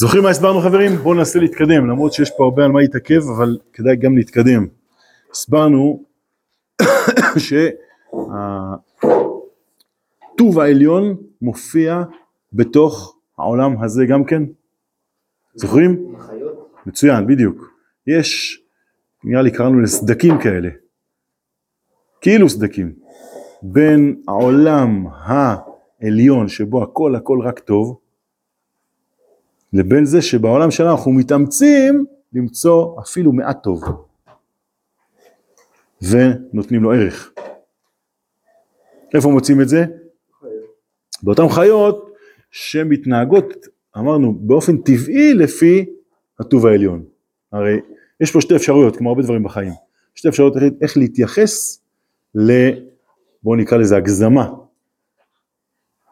זוכרים מה הסברנו חברים? בואו ננסה להתקדם, למרות שיש פה הרבה על מה להתעכב, אבל כדאי גם להתקדם. הסברנו שהטוב העליון מופיע בתוך העולם הזה גם כן. זוכרים? מצוין, בדיוק. יש, נראה לי קראנו לסדקים כאלה, כאילו סדקים, בין העולם העליון שבו הכל הכל רק טוב, לבין זה שבעולם שלנו אנחנו מתאמצים למצוא אפילו מעט טוב ונותנים לו ערך. איפה מוצאים את זה? באותן חיות שמתנהגות, אמרנו, באופן טבעי לפי הטוב העליון. הרי יש פה שתי אפשרויות, כמו הרבה דברים בחיים. שתי אפשרויות איך להתייחס ל... בואו נקרא לזה הגזמה.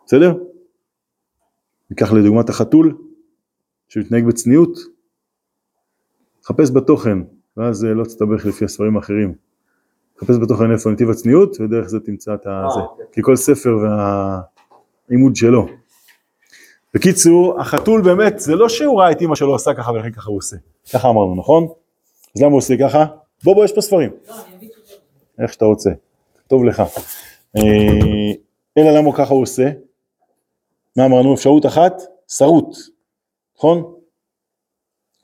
בסדר? ניקח לדוגמת החתול, שמתנהג בצניעות, חפש בתוכן, ואז לא תסתבך לפי הספרים האחרים. חפש בתוכן איפה נתיב הצניעות, ודרך זה תמצא את הזה. אה, אוקיי. כי כל ספר והעימוד שלו. בקיצור, החתול באמת, זה לא שהוא ראה את אמא שלו עשה ככה ולכן ככה הוא עושה. ככה אמרנו, נכון? אז למה הוא עושה ככה? בוא בוא, יש פה ספרים. לא, איך שאתה רוצה, טוב לך. אה, אלא למה ככה הוא עושה? מה אמרנו? אפשרות אחת, שרוט. נכון?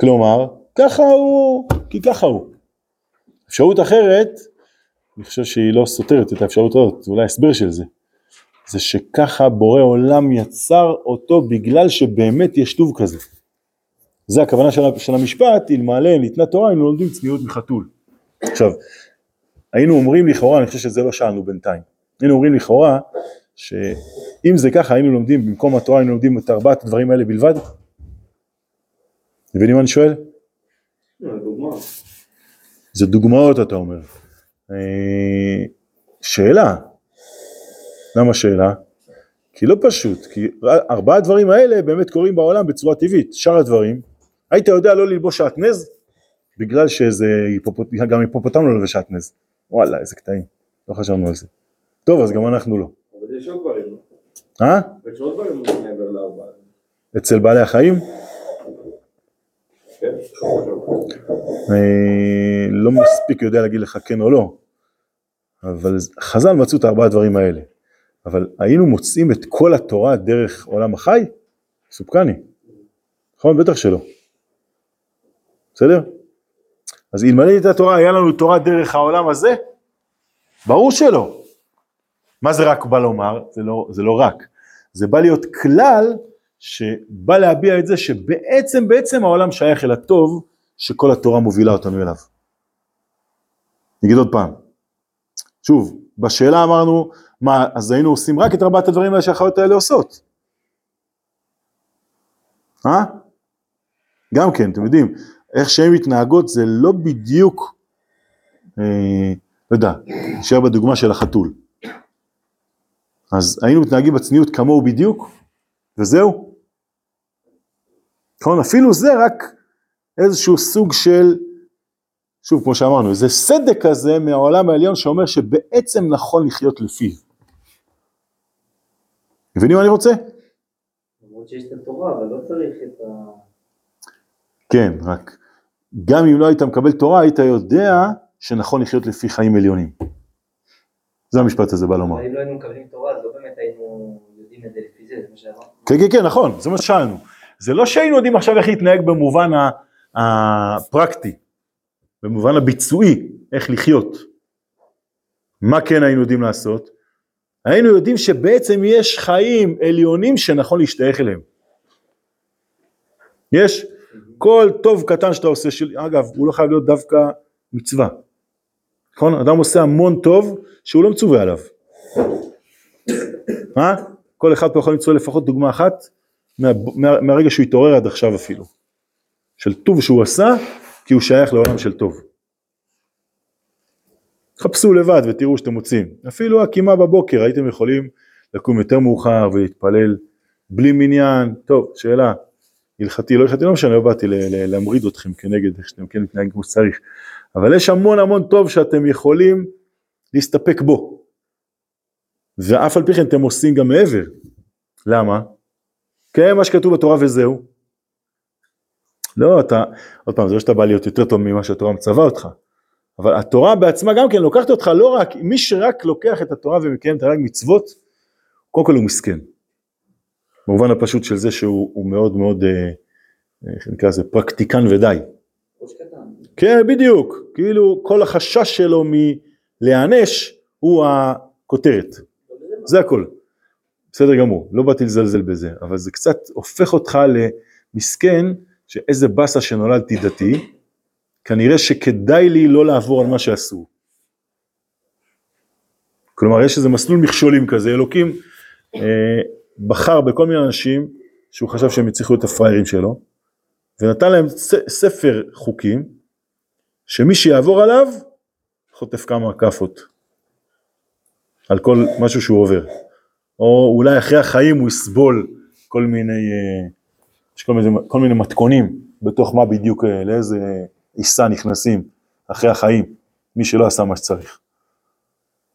כלומר, ככה הוא, כי ככה הוא. אפשרות אחרת, אני חושב שהיא לא סותרת את האפשרות הזאת, זה אולי הסבר של זה, זה שככה בורא עולם יצר אותו בגלל שבאמת יש טוב כזה. זה הכוונה של, של המשפט, אלמלא ניתנה תורה, היינו לומדים צניעות מחתול. עכשיו, היינו אומרים לכאורה, אני חושב שזה לא שאלנו בינתיים, היינו אומרים לכאורה, שאם זה ככה היינו לומדים, במקום התורה היינו לומדים את ארבעת הדברים האלה בלבד, מבינים מה אני שואל? זה דוגמאות אתה אומר. אה, שאלה, למה שאלה? כי לא פשוט, כי ארבעה דברים האלה באמת קורים בעולם בצורה טבעית, שאר הדברים, היית יודע לא ללבוש שעטנז? בגלל שזה, גם היפופוטם לא לובש שעטנז, וואלה איזה קטעים, לא חשבנו על זה. טוב אז גם אנחנו לא. אבל יש עוד דברים. לא? אה? יש עוד דברים מעבר לארבעה. אצל בעלי החיים? לא מספיק יודע להגיד לך כן או לא, אבל חז"ל מצאו את ארבעה הדברים האלה. אבל היינו מוצאים את כל התורה דרך עולם החי? סופקני. נכון? בטח שלא. בסדר? אז אלמלא הייתה תורה, היה לנו תורה דרך העולם הזה? ברור שלא. מה זה רק בא לומר? זה לא, זה לא רק. זה בא להיות כלל שבא להביע את זה שבעצם, בעצם העולם שייך אל הטוב שכל התורה מובילה אותנו אליו. נגיד עוד פעם, שוב, בשאלה אמרנו, מה, אז היינו עושים רק את ארבעת הדברים האלה שהחיות האלה עושות. אה? גם כן, אתם יודעים, איך שהן מתנהגות זה לא בדיוק, אה, לא יודע, נשאר בדוגמה של החתול. אז היינו מתנהגים בצניעות כמוהו בדיוק, וזהו. נכון? אפילו זה רק איזשהו סוג של, שוב כמו שאמרנו, איזה סדק כזה מהעולם העליון שאומר שבעצם נכון לחיות לפיו. מבינים מה אני רוצה? למרות שיש את התורה, אבל לא צריך את ה... כן, רק גם אם לא היית מקבל תורה, היית יודע שנכון לחיות לפי חיים עליונים. זה המשפט הזה בא לומר. אם לא היינו מקבלים תורה, אז לא באמת היינו יודעים את זה לפי זה, זה מה שאמרנו. כן, כן, כן, נכון, זה מה ששאלנו. זה לא שהיינו יודעים עכשיו איך להתנהג במובן הפרקטי, במובן הביצועי, איך לחיות. מה כן היינו יודעים לעשות? היינו יודעים שבעצם יש חיים עליונים שנכון להשתייך אליהם. יש? כל טוב קטן שאתה עושה, של, אגב, הוא לא חייב להיות דווקא מצווה. נכון? אדם עושה המון טוב שהוא לא מצווה עליו. מה? כל אחד פה יכול למצוא לפחות דוגמה אחת מה, מה, מהרגע שהוא התעורר עד עכשיו אפילו. של טוב שהוא עשה, כי הוא שייך לעולם של טוב. חפשו לבד ותראו שאתם מוצאים. אפילו הקימה בבוקר, הייתם יכולים לקום יותר מאוחר ולהתפלל בלי מניין. טוב, שאלה, הלכתי, לא הלכתי, לא משנה, לא באתי להמריד אתכם כנגד איך שאתם כן מתנהגים כמו שצריך. אבל יש המון המון טוב שאתם יכולים להסתפק בו. ואף על פי כן אתם עושים גם מעבר. למה? כן, מה שכתוב בתורה וזהו. לא, אתה, עוד פעם, זה לא שאתה בא להיות יותר טוב ממה שהתורה מצווה אותך, אבל התורה בעצמה גם כן לוקחת אותך לא רק, מי שרק לוקח את התורה ומקיים את הרג מצוות, קודם כל הוא מסכן. במובן הפשוט של זה שהוא הוא מאוד מאוד, אה, איך נקרא לזה, פרקטיקן ודי. כן, בדיוק, כאילו כל החשש שלו מלהיענש הוא הכותרת, זה הכל. בסדר גמור, לא באתי לזלזל בזה, אבל זה קצת הופך אותך למסכן, שאיזה באסה שנולדתי דתי, כנראה שכדאי לי לא לעבור על מה שאסור. כלומר, יש איזה מסלול מכשולים כזה, אלוקים אה, בחר בכל מיני אנשים שהוא חשב שהם יצליחו להיות הפראיירים שלו, ונתן להם ספר חוקים, שמי שיעבור עליו, חוטף כמה כאפות, על כל משהו שהוא עובר. או אולי אחרי החיים הוא יסבול כל מיני, אה, יש כל מיני, כל מיני מתכונים בתוך מה בדיוק, אה, לאיזה עיסה נכנסים אחרי החיים, מי שלא עשה מה שצריך.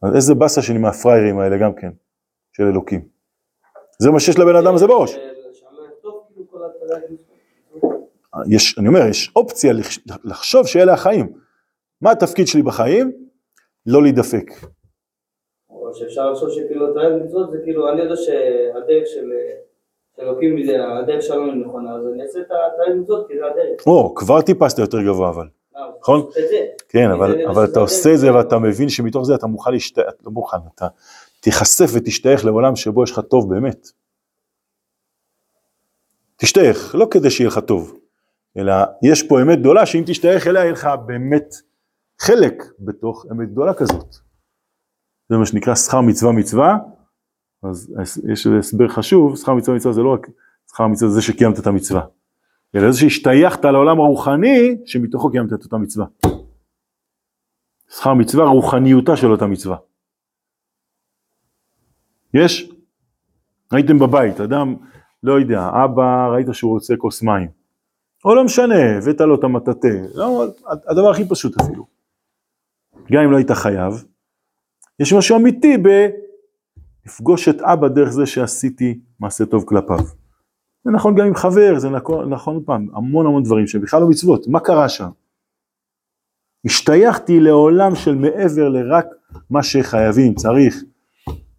אז איזה באסה שלי מהפראיירים האלה גם כן, של אלוקים. זה מה שיש לבן אדם הזה בראש. אה. יש, אני אומר, יש אופציה לח- לחשוב שאלה החיים. מה התפקיד שלי בחיים? לא להידפק. או שאפשר לחשוב שכאילו תרי"ג מצוות זה כאילו, אני יודע שהדרך של אלוקים, זה- הדרך שלנו היא נכונה, אז אני אעשה את התרי"ג מצוות כי זה הדרך. או, כבר טיפסת יותר גבוה אבל. אה, נכון. כן, אבל, אבל אתה עושה את זה. ואתה מבין שמתוך זה אתה מוכן להשתייך, לא מוכן, אתה תיחשף ותשתייך לעולם שבו יש לך טוב באמת. תשתייך, לא כדי שיהיה לך טוב, אלא יש פה אמת גדולה שאם תשתייך אליה יהיה לך באמת חלק בתוך אמת גדולה כזאת. זה מה שנקרא שכר מצווה מצווה, אז יש הסבר חשוב, שכר מצווה מצווה זה לא רק שכר מצווה זה שקיימת את המצווה, אלא זה שהשתייכת לעולם הרוחני שמתוכו קיימת את אותה מצווה. שכר מצווה רוחניותה של אותה מצווה. יש? הייתם בבית, אדם, לא יודע, אבא, ראית שהוא רוצה כוס מים. או לא משנה, הבאת לו את המטאטה, לא, הדבר הכי פשוט אפילו. גם אם לא היית חייב, יש משהו אמיתי בלפגוש את אבא דרך זה שעשיתי מעשה טוב כלפיו. זה נכון גם עם חבר, זה נכון, נכון פעם, המון המון דברים שבכלל לא מצוות, מה קרה שם? השתייכתי לעולם של מעבר לרק מה שחייבים, צריך,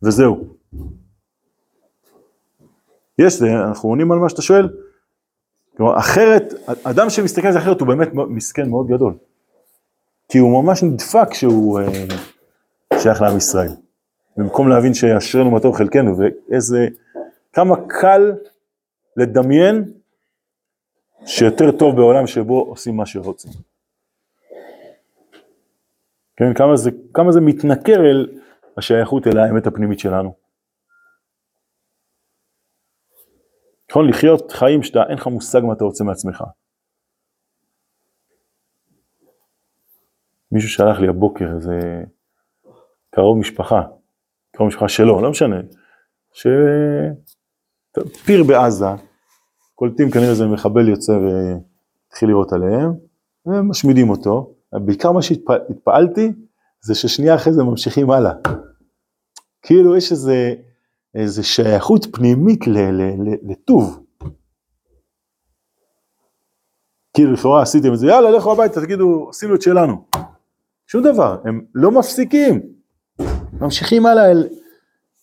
וזהו. יש, זה, אנחנו עונים על מה שאתה שואל? כלומר, אחרת, אדם שמסתכל על זה אחרת הוא באמת מסכן מאוד גדול. כי הוא ממש נדפק כשהוא אה, שייך לעם ישראל. במקום להבין שיאשרנו מה חלקנו, ואיזה, כמה קל לדמיין שיותר טוב בעולם שבו עושים מה שרוצים. כן, כמה זה, כמה זה מתנכר אל השייכות אל האמת הפנימית שלנו. נכון, לחיות חיים שאתה, אין לך מושג מה אתה רוצה מעצמך. מישהו שלח לי הבוקר איזה קרוב משפחה, קרוב משפחה שלו, לא משנה, שפיר בעזה, קולטים כנראה איזה מחבל יוצא והתחיל לירות עליהם, ומשמידים אותו, בעיקר מה שהתפעלתי זה ששנייה אחרי זה ממשיכים הלאה. כאילו יש איזה, איזה שייכות פנימית ל, ל, ל, לטוב. כאילו לכאורה עשיתם את זה, יאללה לכו הביתה, תגידו, עשינו את שלנו. שום דבר, הם לא מפסיקים, ממשיכים הלאה אל,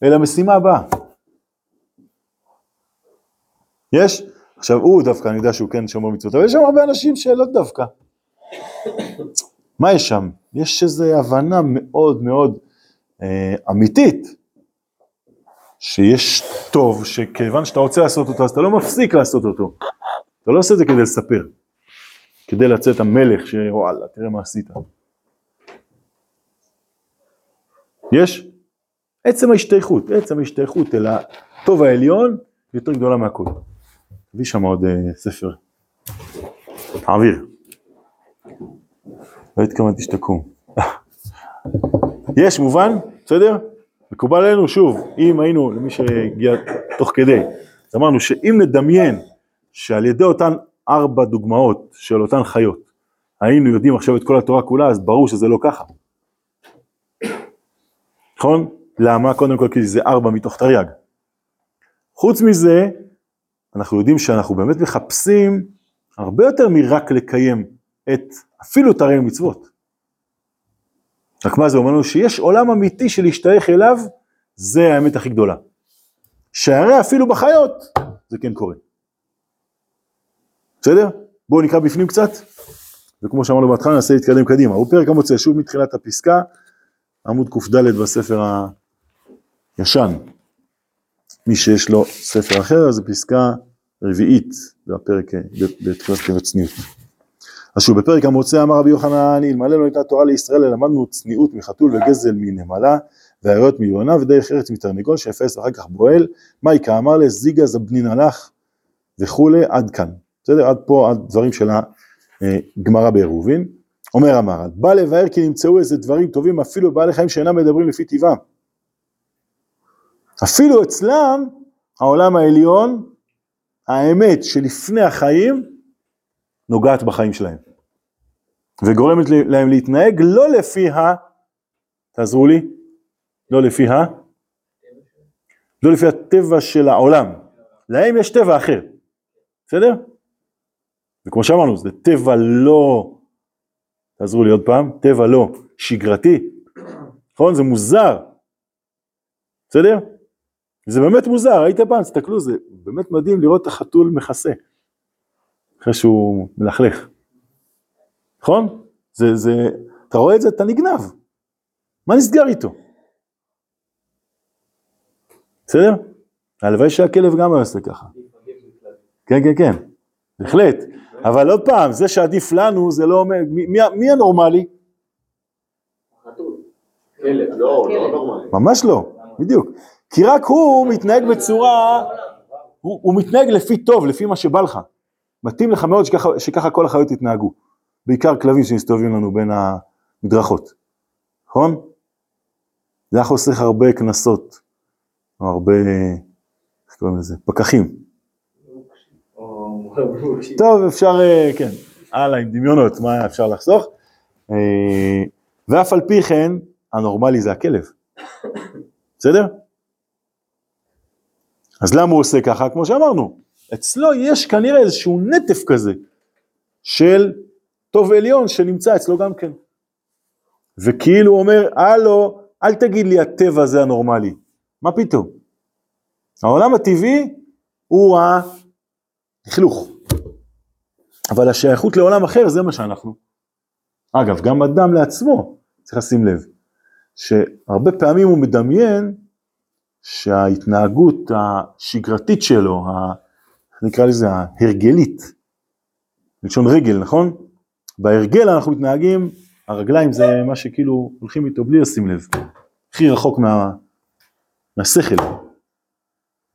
אל המשימה הבאה. יש? עכשיו הוא דווקא, אני יודע שהוא כן שומר מצוות, אבל יש שם הרבה אנשים שלא דווקא. מה יש שם? יש איזו הבנה מאוד מאוד אה, אמיתית, שיש טוב, שכיוון שאתה רוצה לעשות אותו, אז אתה לא מפסיק לעשות אותו. אתה לא עושה את זה כדי לספר, כדי לצאת המלך שוואלה, תראה מה עשית. יש? עצם ההשתייכות, עצם ההשתייכות אל הטוב העליון יותר גדולה מהכל. תביא שם עוד אה, ספר. תעביר. לא התכוונתי שתקום. יש, מובן? בסדר? מקובל עלינו, שוב, אם היינו, למי שהגיע תוך כדי, אמרנו שאם נדמיין שעל ידי אותן ארבע דוגמאות של אותן חיות, היינו יודעים עכשיו את כל התורה כולה, אז ברור שזה לא ככה. נכון? למה? קודם כל כי זה ארבע מתוך תרי"ג. חוץ מזה, אנחנו יודעים שאנחנו באמת מחפשים הרבה יותר מרק לקיים את אפילו הרי המצוות. רק מה זה אומר לנו? שיש עולם אמיתי של להשתייך אליו, זה האמת הכי גדולה. שהרי אפילו בחיות זה כן קורה. בסדר? בואו נקרא בפנים קצת, וכמו שאמרנו בהתחלה ננסה להתקדם קדימה. הוא פרק המוצא שוב מתחילת הפסקה, עמוד קד בספר הישן. מי שיש לו ספר אחר, אז פסקה רביעית בפרק, בתחילת כתב הצניעות. אז שוב, בפרק המוצא אמר רבי יוחנן, אלמלא לא ניתנה תורה לישראל, למדנו צניעות מחתול וגזל מנמלה, והעריות מיונה, ודרך ארץ מתרנגול, שאפס ואחר כך בועל, מייקה אמר לזיגה זבנין הלך, וכולי, עד כאן. בסדר? עד פה הדברים של הגמרא בעירובין. אומר המהר"ל, בא לבאר כי נמצאו איזה דברים טובים אפילו בעלי חיים שאינם מדברים לפי טבעם. אפילו אצלם, העולם העליון, האמת שלפני החיים, נוגעת בחיים שלהם. וגורמת להם להתנהג לא לפי ה... תעזרו לי, לא לפי ה... לא לפי הטבע של העולם. להם יש טבע אחר, בסדר? וכמו שאמרנו, זה טבע לא, תעזרו לי עוד פעם, טבע לא שגרתי, נכון? זה מוזר, בסדר? זה באמת מוזר, ראית פעם, תסתכלו, זה באמת מדהים לראות את החתול מכסה, אחרי שהוא מלכלך, נכון? זה, זה, אתה רואה את זה, אתה נגנב, מה נסגר איתו? בסדר? הלוואי שהכלב גם היה עושה ככה. כן, כן, כן, בהחלט. אבל עוד פעם, זה שעדיף לנו, זה לא אומר, מי, מי הנורמלי? לא, לא נורמלי. ממש לא, בדיוק. כי רק הוא מתנהג בצורה, הוא, הוא מתנהג לפי טוב, לפי מה שבא לך. מתאים לך מאוד שככה, שככה כל החיות יתנהגו. בעיקר כלבים שמסתובבים לנו בין המדרכות, נכון? זה היה חוסך הרבה קנסות, או הרבה, איך קוראים לזה? פקחים. טוב, אפשר, אה, כן, הלאה עם דמיונות, מה אפשר לחסוך? אה, ואף על פי כן, הנורמלי זה הכלב, בסדר? אז למה הוא עושה ככה? כמו שאמרנו, אצלו יש כנראה איזשהו נטף כזה של טוב עליון שנמצא אצלו גם כן. וכאילו הוא אומר, הלו, אל תגיד לי הטבע זה הנורמלי. מה פתאום? העולם הטבעי הוא הלכלוך. אבל השייכות לעולם אחר זה מה שאנחנו. אגב, גם אדם לעצמו, צריך לשים לב, שהרבה פעמים הוא מדמיין שההתנהגות השגרתית שלו, ה... נקרא לזה ההרגלית, מלשון רגל, נכון? בהרגל אנחנו מתנהגים, הרגליים זה מה שכאילו הולכים איתו בלי לשים לב, הכי רחוק מה... מהשכל,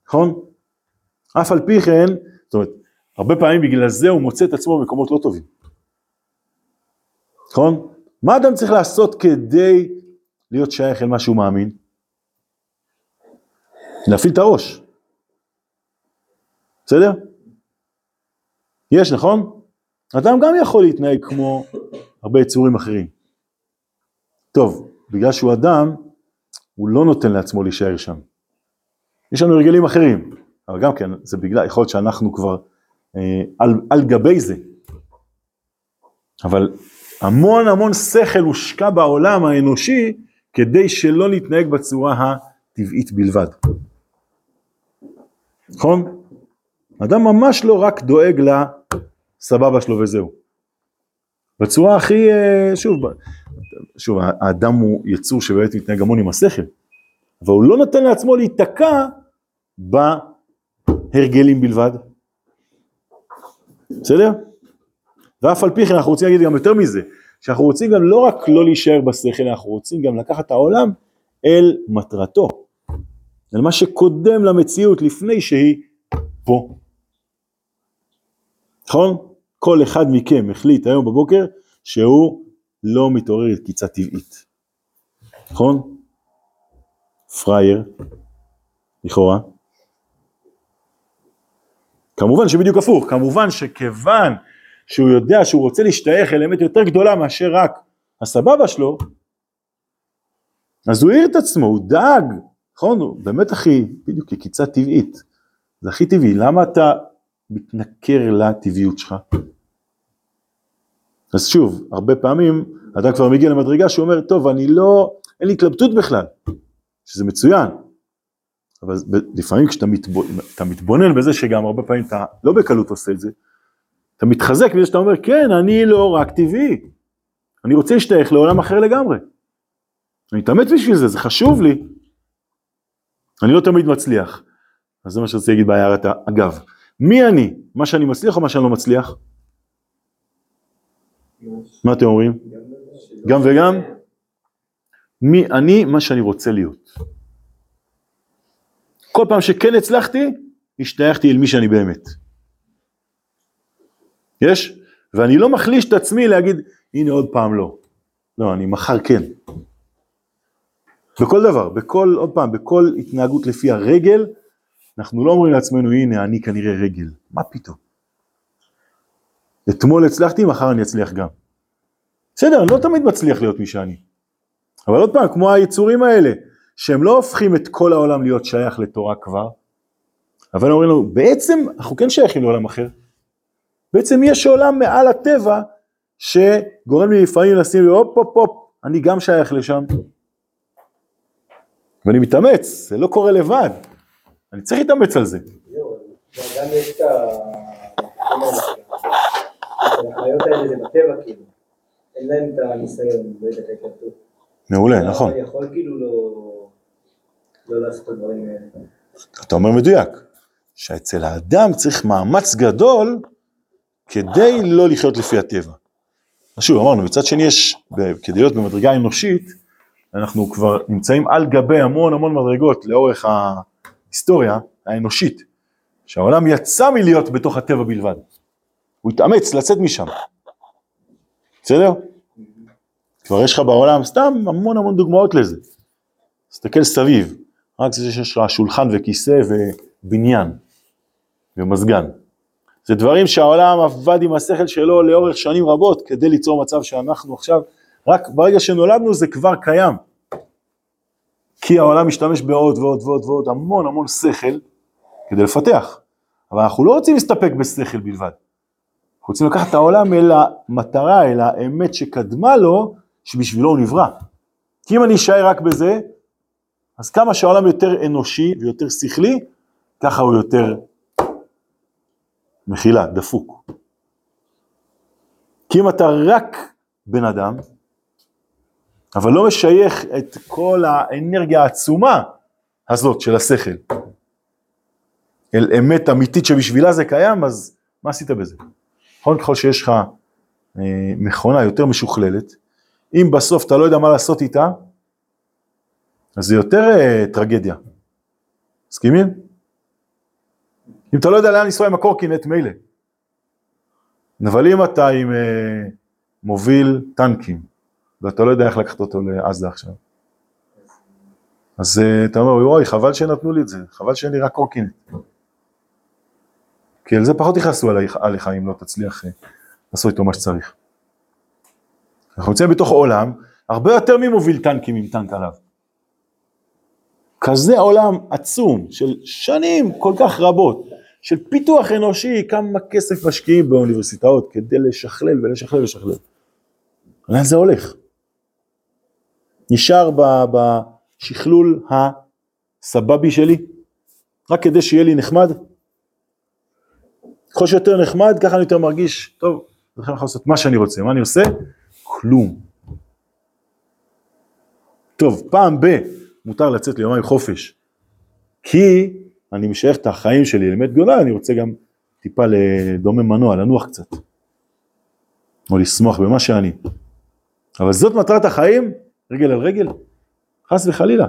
נכון? אף על פי כן, זאת אומרת, הרבה פעמים בגלל זה הוא מוצא את עצמו במקומות לא טובים, נכון? מה אדם צריך לעשות כדי להיות שייך אל מה שהוא מאמין? להפעיל את הראש. בסדר? יש, נכון? אדם גם יכול להתנהג כמו הרבה יצורים אחרים. טוב, בגלל שהוא אדם, הוא לא נותן לעצמו להישאר שם. יש לנו הרגלים אחרים, אבל גם כן, זה בגלל, יכול להיות שאנחנו כבר על, על גבי זה. אבל המון המון שכל הושקע בעולם האנושי כדי שלא נתנהג בצורה הטבעית בלבד. נכון? אדם ממש לא רק דואג לסבבה שלו וזהו. בצורה הכי, אה, שוב, שוב, האדם הוא יצור שבאמת מתנהג המון עם השכל, אבל הוא לא נותן לעצמו להיתקע בהרגלים בלבד. בסדר? ואף על פי כן אנחנו רוצים להגיד גם יותר מזה, שאנחנו רוצים גם לא רק לא להישאר בשכל, אנחנו רוצים גם לקחת את העולם אל מטרתו, אל מה שקודם למציאות לפני שהיא פה. נכון? כל אחד מכם החליט היום בבוקר שהוא לא מתעורר יקיצה טבעית. נכון? פראייר, לכאורה. כמובן שבדיוק הפוך, כמובן שכיוון שהוא יודע שהוא רוצה להשתייך אל אמת יותר גדולה מאשר רק הסבבה שלו, אז הוא העיר את עצמו, הוא דאג, נכון? הוא באמת הכי, בדיוק יקיצה טבעית, זה הכי טבעי, למה אתה מתנכר לטבעיות שלך. אז שוב, הרבה פעמים אדם כבר מגיע למדרגה שהוא אומר, טוב, אני לא, אין לי התלבטות בכלל, שזה מצוין. אבל לפעמים כשאתה מתבונן, מתבונן בזה שגם הרבה פעמים אתה לא בקלות עושה את זה, אתה מתחזק בזה שאתה אומר, כן, אני לא רק טבעי, אני רוצה להשתייך לעולם אחר לגמרי. אני מתאמץ בשביל זה, זה חשוב לי. אני לא תמיד מצליח. אז זה מה שרציתי להגיד בהערת אגב. מי אני? מה שאני מצליח או מה שאני לא מצליח? מה אתם אומרים? גם וגם? מי אני? מה שאני רוצה להיות. כל פעם שכן הצלחתי, השתייכתי אל מי שאני באמת. יש? ואני לא מחליש את עצמי להגיד, הנה עוד פעם לא. לא, אני מחר כן. בכל דבר, בכל, עוד פעם, בכל התנהגות לפי הרגל, אנחנו לא אומרים לעצמנו, הנה, אני כנראה רגל. מה פתאום? אתמול הצלחתי, מחר אני אצליח גם. בסדר, אני לא תמיד מצליח להיות מי שאני. אבל עוד פעם, כמו היצורים האלה, שהם לא הופכים את כל העולם להיות שייך לתורה כבר, אבל אומרים לנו, בעצם אנחנו כן שייכים לעולם אחר. בעצם יש עולם מעל הטבע, שגורם לי לפעמים לשים לי הופ הופ הופ, אני גם שייך לשם. ואני מתאמץ, זה לא קורה לבד, אני צריך להתאמץ על זה. זהו, גם יש את ה... החיות האלה זה בטבע כאילו, אין להם את הניסיון, לא יודע, את ההתלבטות. מעולה, נכון. אתה יכול כאילו לא... לא. אתה אומר מדויק, שאצל האדם צריך מאמץ גדול כדי לא לחיות לפי הטבע. שוב, אמרנו, מצד שני יש, כדי להיות במדרגה אנושית, אנחנו כבר נמצאים על גבי המון המון מדרגות לאורך ההיסטוריה האנושית, שהעולם יצא מלהיות בתוך הטבע בלבד. הוא התאמץ לצאת משם. בסדר? כבר יש לך בעולם סתם המון המון דוגמאות לזה. תסתכל סביב, רק זה שיש לך שולחן וכיסא ובניין ומזגן. זה דברים שהעולם עבד עם השכל שלו לאורך שנים רבות כדי ליצור מצב שאנחנו עכשיו, רק ברגע שנולדנו זה כבר קיים. כי העולם משתמש בעוד ועוד ועוד ועוד המון המון שכל כדי לפתח. אבל אנחנו לא רוצים להסתפק בשכל בלבד. אנחנו רוצים לקחת את העולם אל המטרה, אל האמת שקדמה לו, שבשבילו הוא נברא. כי אם אני אשאר רק בזה, אז כמה שהעולם יותר אנושי ויותר שכלי, ככה הוא יותר מחילה, דפוק. כי אם אתה רק בן אדם, אבל לא משייך את כל האנרגיה העצומה הזאת של השכל, אל אמת אמיתית שבשבילה זה קיים, אז מה עשית בזה? נכון, ככל שיש לך אה, מכונה יותר משוכללת, אם בסוף אתה לא יודע מה לעשות איתה, אז זה יותר אה, טרגדיה. מסכימים? אם אתה לא יודע לאן לנסוע עם הקורקינט, מילא. אבל אם אתה עם אה, מוביל טנקים, ואתה לא יודע איך לקחת אותו לעזה עכשיו, אז אה, אתה אומר, וואי, חבל שנתנו לי את זה, חבל שאין לי רק קורקינט. כי על זה פחות יכעסו עליך, עליך אם לא תצליח אה, לעשות איתו מה שצריך. אנחנו נמצאים בתוך עולם הרבה יותר ממוביל טנקים עם טנק עליו. כזה עולם עצום של שנים כל כך רבות של פיתוח אנושי, כמה כסף משקיעים באוניברסיטאות כדי לשכלל ולשכלל ולשכלל. לאן זה הולך? נשאר בשכלול הסבבי שלי, רק כדי שיהיה לי נחמד? ככל שיותר נחמד, ככה אני יותר מרגיש, טוב, אני יכול לעשות מה שאני רוצה. מה אני עושה? כלום. טוב, פעם ב... מותר לצאת ליומיים חופש, כי אני משייך את החיים שלי לאמת גדולה, אני רוצה גם טיפה לדומם מנוע, לנוח קצת, או לשמוח במה שאני. אבל זאת מטרת החיים, רגל על רגל, חס וחלילה.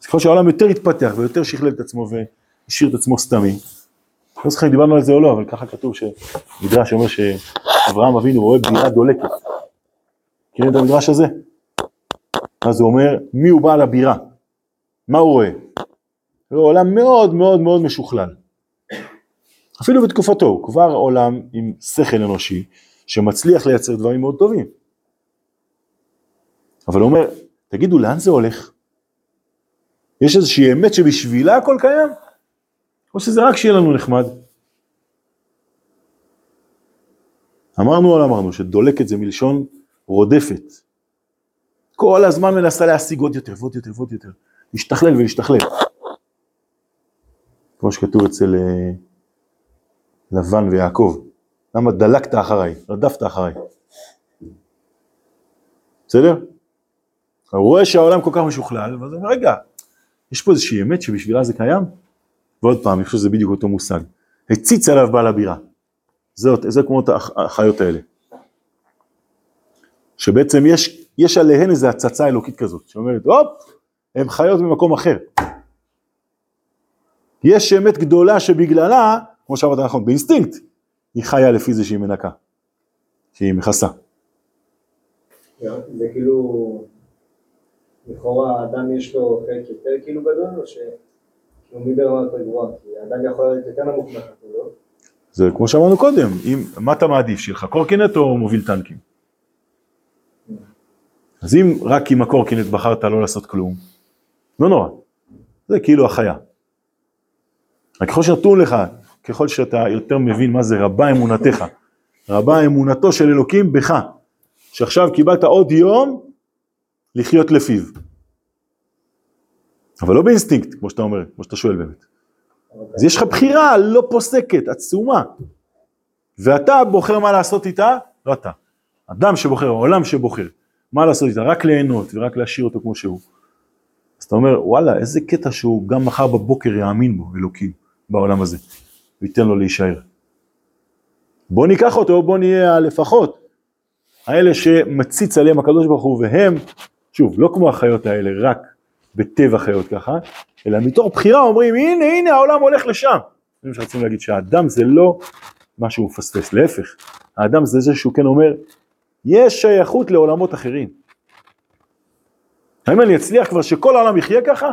אז ככל שהעולם יותר התפתח ויותר שכלל את עצמו והשאיר את עצמו סתמי, לא זוכר אם דיברנו על זה או לא, אבל ככה כתוב שמדרש אומר שאברהם אבינו רואה בירה דולקת. מכירים את המדרש הזה? אז הוא אומר, מי הוא בעל הבירה? מה הוא רואה? הוא עולם מאוד מאוד מאוד משוכלל. אפילו בתקופתו, הוא כבר עולם עם שכל אנושי, שמצליח לייצר דברים מאוד טובים. אבל הוא אומר, תגידו, לאן זה הולך? יש איזושהי אמת שבשבילה הכל קיים? או שזה רק שיהיה לנו נחמד? אמרנו על אמרנו שדולקת זה מלשון רודפת, כל הזמן מנסה להשיג עוד יותר ועוד יותר ועוד יותר. להשתכלל ולהשתכלל. כמו שכתוב אצל אה, לבן ויעקב. למה דלקת אחריי, רדפת אחריי. בסדר? הוא רואה שהעולם כל כך משוכלל, ואז הוא אומר, רגע, יש פה איזושהי אמת שבשבילה זה קיים? ועוד פעם, אני חושב שזה בדיוק אותו מושג. הציץ עליו בעל הבירה. זאת, זה כמו החיות האלה. שבעצם יש, יש עליהן איזו הצצה אלוקית כזאת, שאומרת, הופ, הן חיות במקום אחר. יש אמת גדולה שבגללה, כמו שאמרת נכון, באינסטינקט, היא חיה לפי זה שהיא מנקה, שהיא מכסה. זה כאילו, לכאורה האדם יש לו חלק יותר כאילו גדול, או ש... כאילו מי ברמה יותר גבוהה? כי האדם יכול להיות יותר נמוך לא? זה כמו שאמרנו קודם, אם, מה אתה מעדיף, שיהיה לך קורקינט או מוביל טנקים? אז אם רק עם הקורקינט בחרת לא לעשות כלום, לא נורא, זה כאילו החיה. רק ככל שנתון לך, ככל שאתה יותר מבין מה זה רבה אמונתך, רבה אמונתו של אלוקים בך, שעכשיו קיבלת עוד יום לחיות לפיו. אבל לא באינסטינקט, כמו שאתה אומר, כמו שאתה שואל באמת. אז יש לך בחירה לא פוסקת, עצומה. ואתה בוחר מה לעשות איתה, לא אתה. אדם שבוחר, העולם שבוחר, מה לעשות איתה, רק ליהנות ורק להשאיר אותו כמו שהוא. אז אתה אומר, וואלה, איזה קטע שהוא גם מחר בבוקר יאמין בו, אלוקים, בעולם הזה, וייתן לו להישאר. בוא ניקח אותו, בוא נהיה לפחות האלה שמציץ עליהם הקדוש ברוך הוא, והם, שוב, לא כמו החיות האלה, רק בטבע חיות ככה, אלא מתוך בחירה אומרים, הנה, הנה, העולם הולך לשם. זה מה שרצינו להגיד, שהאדם זה לא מה שהוא מפספס, להפך, האדם זה זה שהוא כן אומר, יש שייכות לעולמות אחרים. האם אני אצליח כבר שכל העולם יחיה ככה?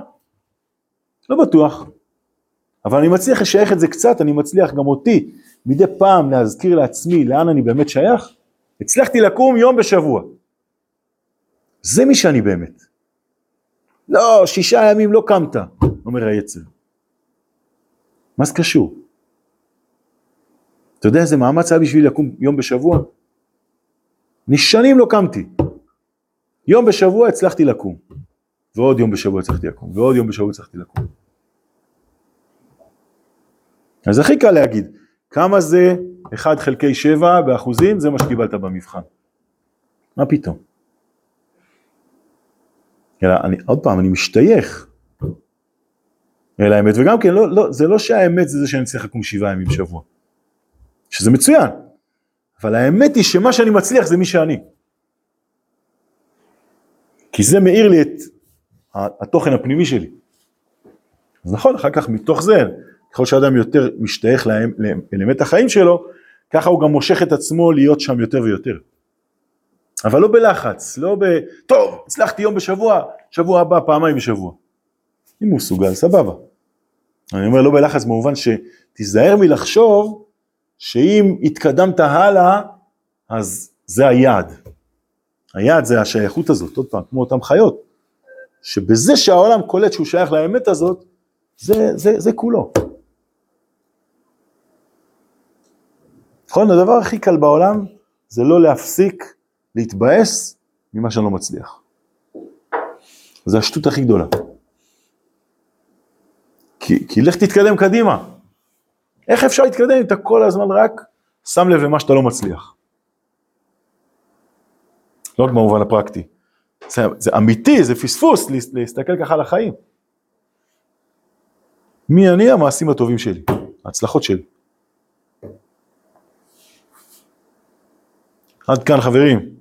לא בטוח. אבל אני מצליח לשייך את זה קצת, אני מצליח גם אותי מדי פעם להזכיר לעצמי לאן אני באמת שייך. הצלחתי לקום יום בשבוע. זה מי שאני באמת. לא, שישה ימים לא קמת, אומר היצר. מה זה קשור? אתה יודע איזה מאמץ היה בשביל לקום יום בשבוע? אני שנים לא קמתי. יום בשבוע הצלחתי לקום, ועוד יום בשבוע הצלחתי לקום, ועוד יום בשבוע הצלחתי לקום. אז הכי קל להגיד, כמה זה 1 חלקי 7 באחוזים, זה מה שקיבלת במבחן. מה פתאום? אלא אני, עוד פעם, אני משתייך אל האמת, וגם כן, לא, לא, זה לא שהאמת זה זה שאני צריך לקום שבעה ימים בשבוע, שזה מצוין, אבל האמת היא שמה שאני מצליח זה מי שאני. כי זה מאיר לי את התוכן הפנימי שלי. אז נכון, אחר כך מתוך זה, ככל שאדם יותר משתייך לאלמנט החיים שלו, ככה הוא גם מושך את עצמו להיות שם יותר ויותר. אבל לא בלחץ, לא ב... טוב, הצלחתי יום בשבוע, שבוע הבא פעמיים בשבוע. אם הוא מסוגל, סבבה. אני אומר לא בלחץ במובן שתיזהר מלחשוב שאם התקדמת הלאה, אז זה היעד. היעד זה השייכות הזאת, עוד פעם, כמו אותם חיות. שבזה שהעולם קולט שהוא שייך לאמת הזאת, זה, זה, זה כולו. נכון? הדבר הכי קל בעולם זה לא להפסיק להתבאס ממה שאני לא מצליח. זו השטות הכי גדולה. כי, כי לך תתקדם קדימה. איך אפשר להתקדם אם אתה כל הזמן רק שם לב למה שאתה לא מצליח? לא רק במובן הפרקטי. זה, זה אמיתי, זה פספוס להסתכל ככה על החיים. מי אני? המעשים הטובים שלי, ההצלחות שלי. עד כאן חברים.